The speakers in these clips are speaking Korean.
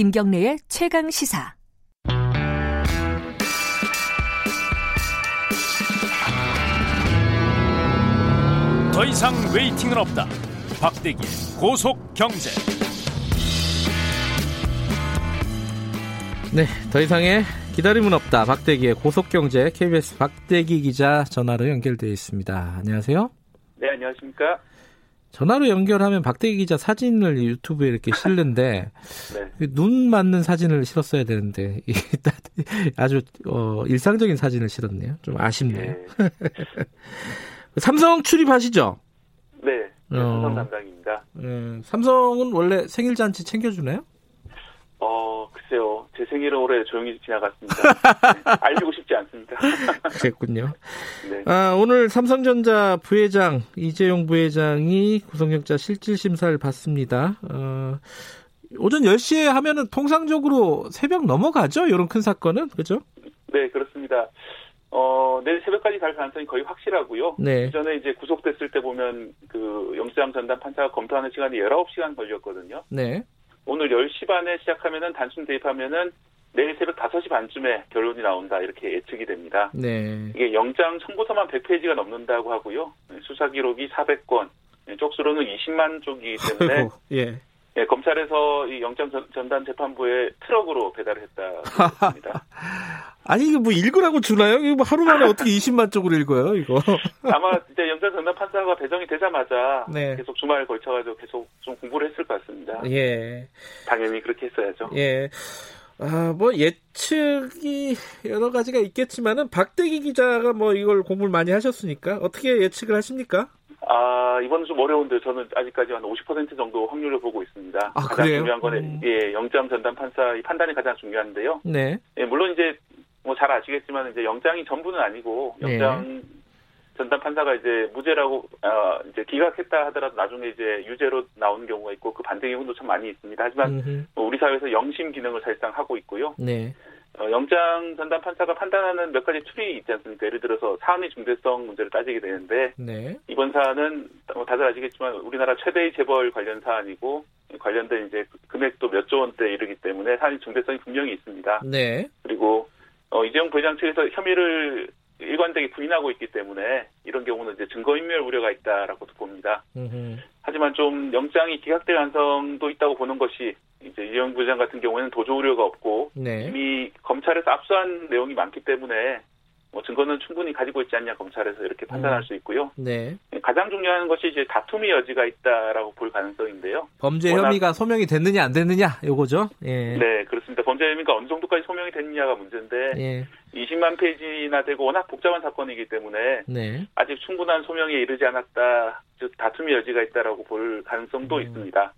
김경래의 최강 시사. 더 이상 웨이팅은 없다. 박대기 고속 경제. 네, 더 이상의 기다림은 없다. 박대기의 고속 경제 KBS 박대기 기자 전화로 연결되어 있습니다. 안녕하세요. 네, 안녕하십니까? 전화로 연결하면 박대기 기자 사진을 유튜브에 이렇게 실는데 네. 눈 맞는 사진을 실었어야 되는데 아주 어, 일상적인 사진을 실었네요. 좀 아쉽네요. 네. 삼성 출입하시죠? 네, 네 삼성 어, 담당입니다. 음, 삼성은 원래 생일 잔치 챙겨주나요? 어, 글쎄요. 제 생일은 올해 조용히 지나갔습니다. 알리고 싶지 않습니다. 그랬군요. 네. 아, 오늘 삼성전자 부회장, 이재용 부회장이 구속영장 실질심사를 받습니다. 어, 오전 10시에 하면은 통상적으로 새벽 넘어가죠? 이런 큰 사건은? 그죠? 네, 그렇습니다. 어, 내일 새벽까지 갈 가능성이 거의 확실하고요. 네. 이전에 이제 구속됐을 때 보면 그 영장 전담 판사가 검토하는 시간이 19시간 걸렸거든요. 네. 오늘 10시 반에 시작하면은 단순 대입하면은 내일 새벽 5시 반쯤에 결론이 나온다 이렇게 예측이 됩니다. 네. 이게 영장 청구서만 100페이지가 넘는다고 하고요. 수사 기록이 400건, 쪽수로는 20만 쪽이기 때문에 예. 예, 검찰에서 이 영장 전, 담 재판부에 트럭으로 배달을 했다고 합니다. 아니 이거 뭐 읽으라고 주나요? 이거 뭐 하루 만에 어떻게 20만 쪽으로 읽어요, 이거? 아마 이제 영장 전담 판사가 배정이 되자마자 네. 계속 주말에 걸쳐가지고 계속 좀 공부를 했을 것 같습니다. 예. 당연히 그렇게 했어야죠. 예. 아, 뭐 예측이 여러 가지가 있겠지만은 박대기 기자가 뭐 이걸 공부를 많이 하셨으니까 어떻게 예측을 하십니까? 아, 이번은 좀 어려운데 저는 아직까지 한 50% 정도 확률을 보고 있습니다. 아, 가장 그래요? 중요한 거는 음. 예, 영장 전담 판사 이 판단이 가장 중요한데요. 네. 예, 물론 이제 뭐 잘 아시겠지만 이제 영장이 전부는 아니고 네. 영장 네. 전담 판사가 이제 무죄라고 어, 이제 기각했다 하더라도 나중에 이제 유죄로 나오는 경우가 있고 그 반대 경우도 참 많이 있습니다. 하지만 뭐 우리 사회에서 영심 기능을 사실상 하고 있고요. 네. 어, 영장 전담 판사가 판단하는 몇 가지 툴이 있지 않습니까? 예를 들어서 사안의 중대성 문제를 따지게 되는데 네. 이번 사안은 뭐 다들 아시겠지만 우리나라 최대의 재벌 관련 사안이고 관련된 이제 금액도 몇 조 원대 이르기 때문에 사안의 중대성이 분명히 있습니다. 네. 그리고 어, 이재용 부회장 측에서 혐의를 일관되게 부인하고 있기 때문에 이런 경우는 이제 증거인멸 우려가 있다라고도 봅니다. 음흠. 하지만 좀 영장이 기각될 가능성도 있다고 보는 것이 이제 이영 부장 같은 경우에는 도주 우려가 없고 네. 이미 검찰에서 압수한 내용이 많기 때문에 뭐 증거는 충분히 가지고 있지 않냐 검찰에서 이렇게 판단할 음. 수 있고요. 네. 가장 중요한 것이 이제 다툼의 여지가 있다라고 볼 가능성인데요. 범죄 혐의가 소명이 됐느냐 안 됐느냐 요거죠. 예. 네, 그렇습니다. 범죄 혐의가 어느 정도까지 소명이 됐느냐가 문제인데 예. 20만 페이지나 되고 워낙 복잡한 사건이기 때문에 네. 아직 충분한 소명에 이르지 않았다. 즉 다툼의 여지가 있다라고 볼 가능성도 음. 있습니다.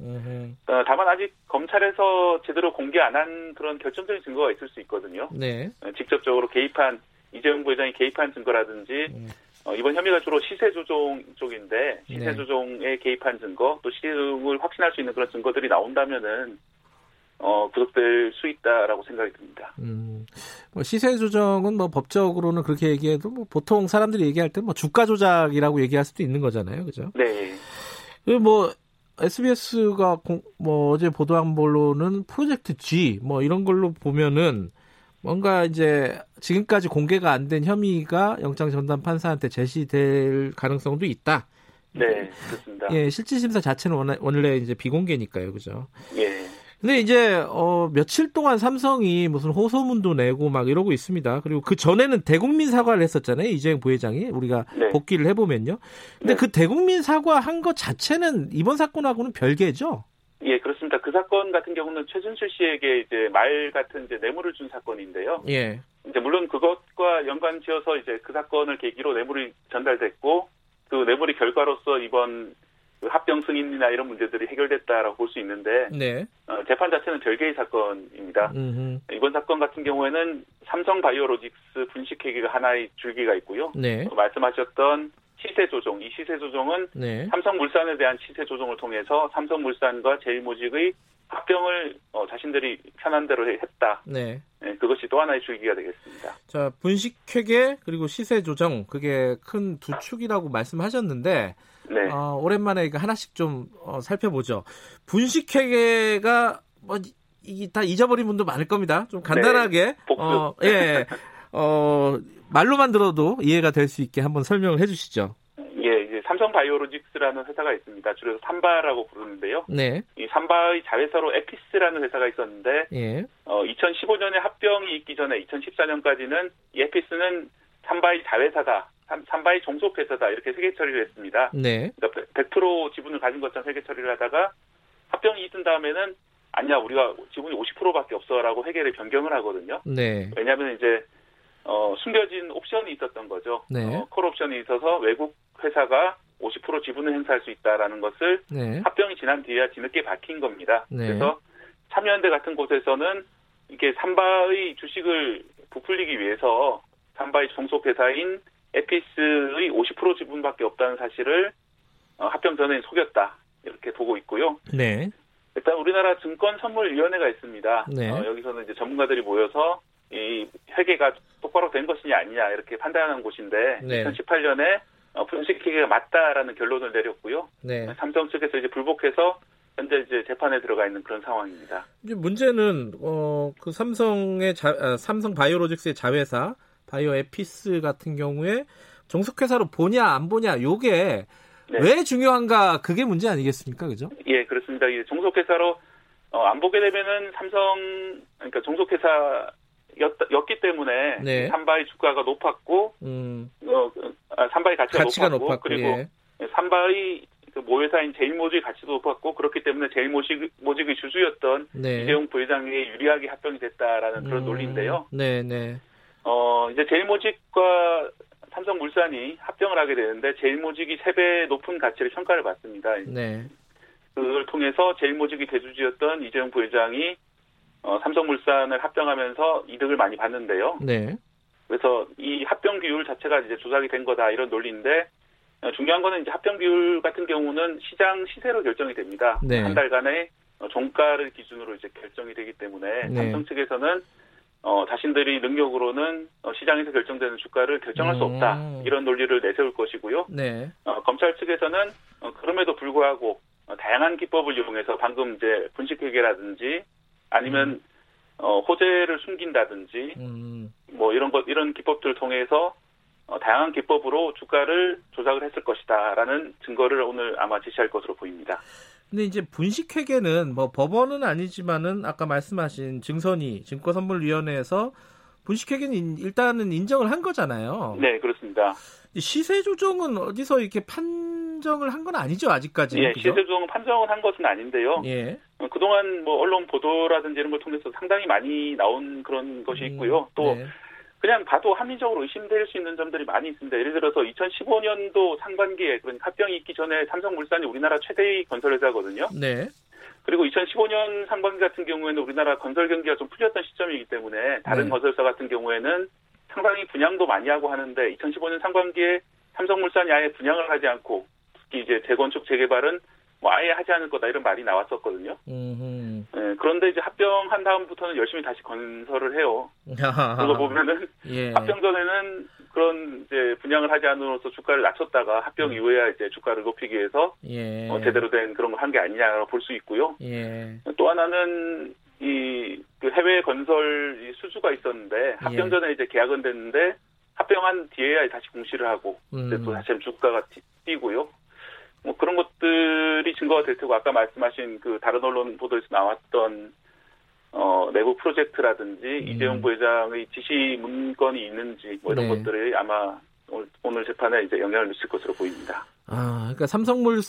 어, 다만 아직 검찰에서 제대로 공개 안 한 그런 결정적인 증거가 있을 수 있거든요. 네. 어, 직접적으로 개입한 이재용 부회장이 개입한 증거라든지 음. 어, 이번 혐의가 주로 시세 조종 쪽인데 시세 네. 조종에 개입한 증거 또 시세를 확신할 수 있는 그런 증거들이 나온다면은 어, 구속될 수 있다라고 생각이 듭니다. 음, 뭐 시세 조정은 뭐 법적으로는 그렇게 얘기해도 뭐 보통 사람들이 얘기할 때 뭐 주가 조작이라고 얘기할 수도 있는 거잖아요, 그죠? 네. 뭐 SBS가 공, 뭐 어제 보도한 걸로는 프로젝트 G 뭐 이런 걸로 보면은 뭔가 이제 지금까지 공개가 안 된 혐의가 영장 전담 판사한테 제시될 가능성도 있다. 네, 그렇습니다. 예, 실질 심사 자체는 원래, 원래 이제 비공개니까요, 그죠? 예. 근데 이제 어 며칠 동안 삼성이 무슨 호소문도 내고 막 이러고 있습니다. 그리고 그 전에는 대국민 사과를 했었잖아요. 이재용 부회장이 우리가 네. 복귀를 해보면요. 근데 네. 그 대국민 사과 한 것 자체는 이번 사건하고는 별개죠. 예, 그렇습니다. 그 사건 같은 경우는 최준실 씨에게 이제 말 같은 이제 뇌물을 준 사건인데요. 예. 이제 물론 그것과 연관지어서 이제 그 사건을 계기로 뇌물이 전달됐고 그 뇌물이 결과로서 이번 그 합병 승인이나 이런 문제들이 해결됐다라고 볼 수 있는데 네. 어, 재판 자체는 별개의 사건입니다. 음흠. 이번 사건 같은 경우에는 삼성 바이오로직스 분식 회계가 하나의 줄기가 있고요. 네. 어, 말씀하셨던 시세 조정, 이 시세 조정은 네. 삼성물산에 대한 시세 조정을 통해서 삼성물산과 제일모직의 합병을 어, 자신들이 편한 대로 했다. 네. 네. 그것이 또 하나의 줄기가 되겠습니다. 자, 분식회계 그리고 시세 조정 그게 큰 두 축이라고 말씀하셨는데 네. 어, 오랜만에 하나씩 좀 어, 살펴보죠. 분식회계가 뭐 이게 다 잊어버린 분도 많을 겁니다. 좀 간단하게 네. 어, 예. 어, 말로만 들어도 이해가 될 수 있게 한번 설명을 해 주시죠. 예, 이제 삼성 바이오로직스라는 회사가 있습니다. 줄여서 삼바라고 부르는데요. 네. 이 삼바의 자회사로 에피스라는 회사가 있었는데, 예. 어, 2015년에 합병이 있기 전에 2014년까지는 이 에피스는 삼바의 자회사다, 삼, 바의 종속회사다 이렇게 세계 처리를 했습니다. 네. 그러니까 100% 지분을 가진 것처럼 세계 처리를 하다가 합병이 있은 다음에는 아니야 우리가 지분이 50%밖에 없어라고 회계를 변경을 하거든요. 네. 왜냐하면 이제 어, 숨겨진 옵션이 있었던 거죠. 네. 어, 콜 옵션이 있어서 외국 회사가 50% 지분을 행사할 수 있다라는 것을 네. 합병이 지난 뒤에야 뒤늦게 밝힌 겁니다. 네. 그래서 참여연대 같은 곳에서는 이게 삼바의 주식을 부풀리기 위해서 삼바의 종속 회사인 에피스의 50% 지분밖에 없다는 사실을 어, 합병 전에 속였다 이렇게 보고 있고요. 네. 일단 우리나라 증권선물위원회가 있습니다. 네. 어, 여기서는 이제 전문가들이 모여서 이 회계가 똑바로 된 것이냐 아니냐 이렇게 판단하는 곳인데 네. 2018년에 어, 분식회계가 맞다라는 결론을 내렸고요. 네. 삼성 측에서 이제 불복해서 현재 이제 재판에 들어가 있는 그런 상황입니다. 이제 문제는 어, 그 삼성의 자, 아, 삼성 바이오로직스의 자회사 바이오 에피스 같은 경우에 종속회사로 보냐 안 보냐 요게 네. 왜 중요한가 그게 문제 아니겠습니까, 그죠? 예, 그렇습니다. 종속회사로 어, 안 보게 되면은 삼성 그러니까 종속회사 였기 때문에 네. 삼바의 주가가 높았고 음. 어, 아, 삼바의 가치가, 가치가 높았고, 높았고, 그리고 예. 삼바의 그 모회사인 제일모직의 가치도 높았고 그렇기 때문에 제일모직 모직의 주주였던 네. 이재용 부회장에게 유리하게 합병이 됐다라는 그런 음. 논리인데요. 네, 네. 어 이제 제일모직과 삼성물산이 합병을 하게 되는데 제일모직이 3배 높은 가치를 평가를 받습니다. 네. 그걸 통해서 제일모직이 대주주였던 이재용 부회장이 어, 삼성물산을 합병하면서 이득을 많이 봤는데요. 네. 그래서 이 합병 비율 자체가 이제 조작이 된 거다 이런 논리인데 어, 중요한 거는 이제 합병 비율 같은 경우는 시장 시세로 결정이 됩니다. 네. 한 달간의 어, 종가를 기준으로 이제 결정이 되기 때문에 네. 삼성 측에서는 어, 자신들이 능력으로는 어, 시장에서 결정되는 주가를 결정할 음. 수 없다 음. 이런 논리를 내세울 것이고요. 네. 어, 검찰 측에서는 어, 그럼에도 불구하고 어, 다양한 기법을 이용해서 방금 이제 분식회계라든지 아니면 음. 어, 호재를 숨긴다든지 음. 뭐 이런 것 이런 기법들을 통해서 어, 다양한 기법으로 주가를 조작을 했을 것이다라는 증거를 오늘 아마 제시할 것으로 보입니다. 근데 이제 분식회계는 뭐 법원은 아니지만은 아까 말씀하신 증선이 증권선물위원회에서 분식회계는 일단은 인정을 한 거잖아요. 네, 그렇습니다. 시세 조정은 어디서 이렇게 판 정을 한 건 아니죠, 아직까지. 예, 조정 판정을 한 것은 아닌데요. 예. 어, 그동안 뭐 언론 보도라든지 이런 걸 통해서 상당히 많이 나온 그런 것이 음, 있고요. 음, 또 네. 그냥 봐도 합리적으로 의심될 수 있는 점들이 많이 있습니다. 예를 들어서 2015년도 상반기에 그러니까 합병이 있기 전에 삼성물산이 우리나라 최대의 건설회사거든요. 네. 그리고 2015년 상반기 같은 경우에는 우리나라 건설 경기가 좀 풀렸던 시점이기 때문에 다른 네. 건설사 같은 경우에는 상당히 분양도 많이 하고 하는데 2015년 상반기에 삼성물산이 아예 분양을 하지 않고 특히 이제 재건축 재개발은 뭐 아예 하지 않을 거다 이런 말이 나왔었거든요. 네, 그런데 이제 합병한 다음부터는 열심히 다시 건설을 해요. 그거 보면은 예. 합병 전에는 그런 이제 분양을 하지 않으로써 주가를 낮췄다가 합병 음. 이후에야 이제 주가를 높이기 위해서 예. 어, 제대로 된 그런 걸 한 게 아니냐고 볼 수 있고요. 예. 또 하나는 이 그 해외 건설 수주가 있었는데 합병 예. 전에 이제 계약은 됐는데 합병한 뒤에야 다시 공시를 하고 음. 또 다시 주가가 뛰고요. 뭐 그런 것들이 증거가 될 테고 아까 말씀하신 그 다른 언론 보도에서 나왔던 어, 내부 프로젝트라든지 음. 이재용 부회장의 지시 문건이 있는지 뭐 이런 네. 것들이 아마 오늘 재판에 이제 영향을 미칠 것으로 보입니다. 아, 그러니까 삼성물산의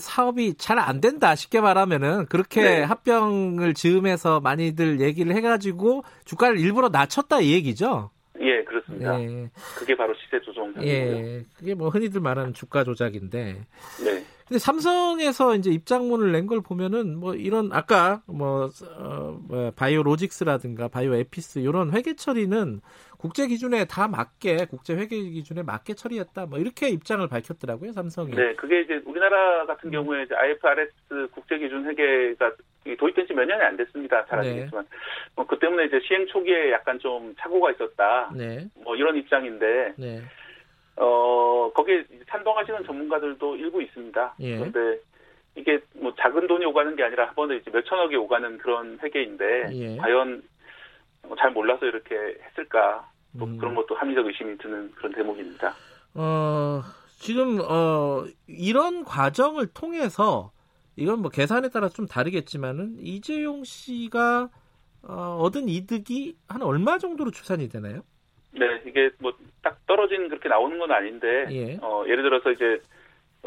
사업이 잘 안 된다 쉽게 말하면은 그렇게 네. 합병을 즈음해서 많이들 얘기를 해가지고 주가를 일부러 낮췄다 이 얘기죠. 예, 그렇습니다. 예. 그게 바로 시세 조정. 예, 그게 뭐 흔히들 말하는 주가 조작인데. 네. 근데 삼성에서 이제 입장문을 낸 걸 보면은 뭐 이런 아까 뭐, 어, 뭐 바이오 로직스라든가 바이오 에피스 이런 회계 처리는 국제 기준에 다 맞게 국제 회계 기준에 맞게 처리했다. 뭐 이렇게 입장을 밝혔더라고요 삼성이. 네, 그게 이제 우리나라 같은 음. 경우에 이제 IFRS 국제 기준 회계가 도입된 지 몇 년이 안 됐습니다. 잘 네. 아시겠지만 네. 뭐, 그 때문에 이제 시행 초기에 약간 좀 착오가 있었다. 네. 뭐 이런 입장인데. 네. 어 거기에 찬동하시는 전문가들도 일부 있습니다. 예. 그런데 이게 뭐 작은 돈이 오가는 게 아니라 한 번에 이제 몇 천억이 오가는 그런 회계인데 예. 과연 잘 몰라서 이렇게 했을까 또 음. 그런 것도 합리적 의심이 드는 그런 대목입니다. 어, 지금 어, 이런 과정을 통해서 이건 뭐 계산에 따라 좀 다르겠지만은 이재용 씨가 어, 얻은 이득이 한 얼마 정도로 추산이 되나요? 네, 이게 뭐 딱 떨어진 그렇게 나오는 건 아닌데 예. 어, 예를 들어서 이제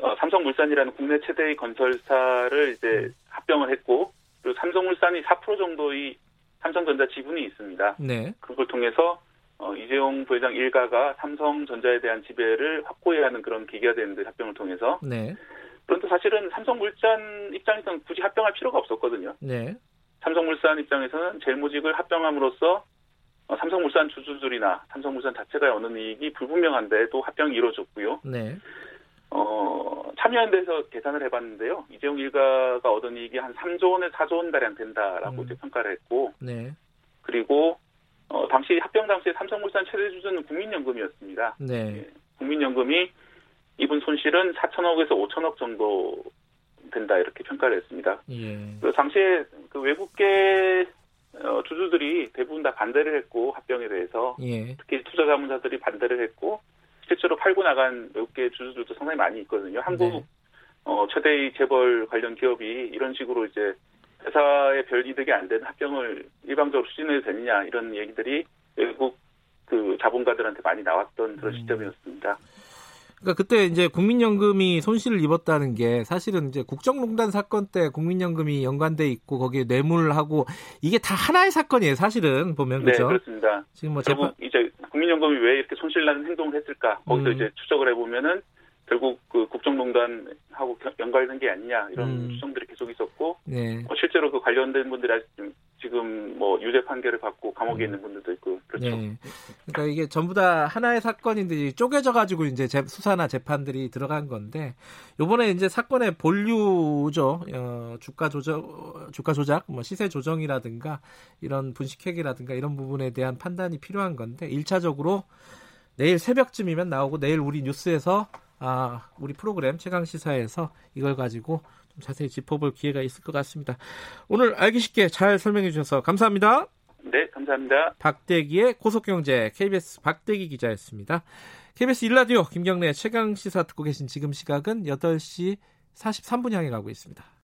어, 삼성물산이라는 국내 최대의 건설사를 이제 음. 합병을 했고 그리고 삼성물산이 4% 정도의 삼성전자 지분이 있습니다. 네. 그걸 통해서 어, 이재용 부회장 일가가 삼성전자에 대한 지배를 확고해야 하는 그런 계기가 되는데 합병을 통해서. 네. 그런데 사실은 삼성물산 입장에서는 굳이 합병할 필요가 없었거든요. 네. 삼성물산 입장에서는 제일모직을 합병함으로써 어, 삼성물산 주주들이나 삼성물산 자체가 얻는 이익이 불분명한데도 합병이 이루어졌고요. 네. 어, 참여연대에서 계산을 해봤는데요. 이재용 일가가 얻은 이익이 한 3조 원에서 4조 원 가량 된다라고 음. 이제 평가를 했고, 네. 그리고 어, 당시 합병 당시에 삼성물산 최대 주주는 국민연금이었습니다. 네. 예, 국민연금이 입은 손실은 4천억에서 5천억 정도 된다 이렇게 평가를 했습니다. 예. 그 당시에 그 외국계 어, 주주들이 대부분 다 반대를 했고 합병에 대해서 예. 특히 투자 자문사들이 반대를 했고 실제로 팔고 나간 외국계 주주들도 상당히 많이 있거든요. 한국 네. 어, 최대의 재벌 관련 기업이 이런 식으로 이제 회사의 별 이득이 안 되는 합병을 일방적으로 추진해도 되느냐 이런 얘기들이 외국 그 자본가들한테 많이 나왔던 그런 음. 시점이었습니다. 그러니까 그때 이제 국민연금이 손실을 입었다는 게 사실은 이제 국정농단 사건 때 국민연금이 연관돼 있고 거기에 뇌물하고 이게 다 하나의 사건이에요. 사실은 보면 그렇죠. 네, 그렇습니다. 지금 뭐 재판 이제 국민연금이 왜 이렇게 손실나는 행동을 했을까 거기서 음. 이제 추적을 해보면은 결국 그 국정농단하고 연관된 게 아니냐 이런 음. 추정들이 계속 있었고 네. 어, 실제로 그 관련된 분들이 아직 지금 뭐 유죄 판결을 받고 감옥에 음. 있는 분들도 있고 그렇죠. 네. 그러니까 이게 전부 다 하나의 사건인데 쪼개져 가지고 이제 수사나 재판들이 들어간 건데 요번에 이제 사건의 본류죠. 어, 주가 조정 주가 조작 뭐 시세 조정이라든가 이런 분식회계라든가 이런 부분에 대한 판단이 필요한 건데 1차적으로 내일 새벽쯤이면 나오고 내일 우리 뉴스에서 아, 우리 프로그램 최강 시사에서 이걸 가지고 좀 자세히 짚어볼 기회가 있을 것 같습니다. 오늘 알기 쉽게 잘 설명해 주셔서 감사합니다. 네, 감사합니다. 박대기의 고속경제 KBS 박대기 기자였습니다. KBS 일라디오 김경래 최강 시사 듣고 계신 지금 시각은 8시 43분 향해 가고 있습니다.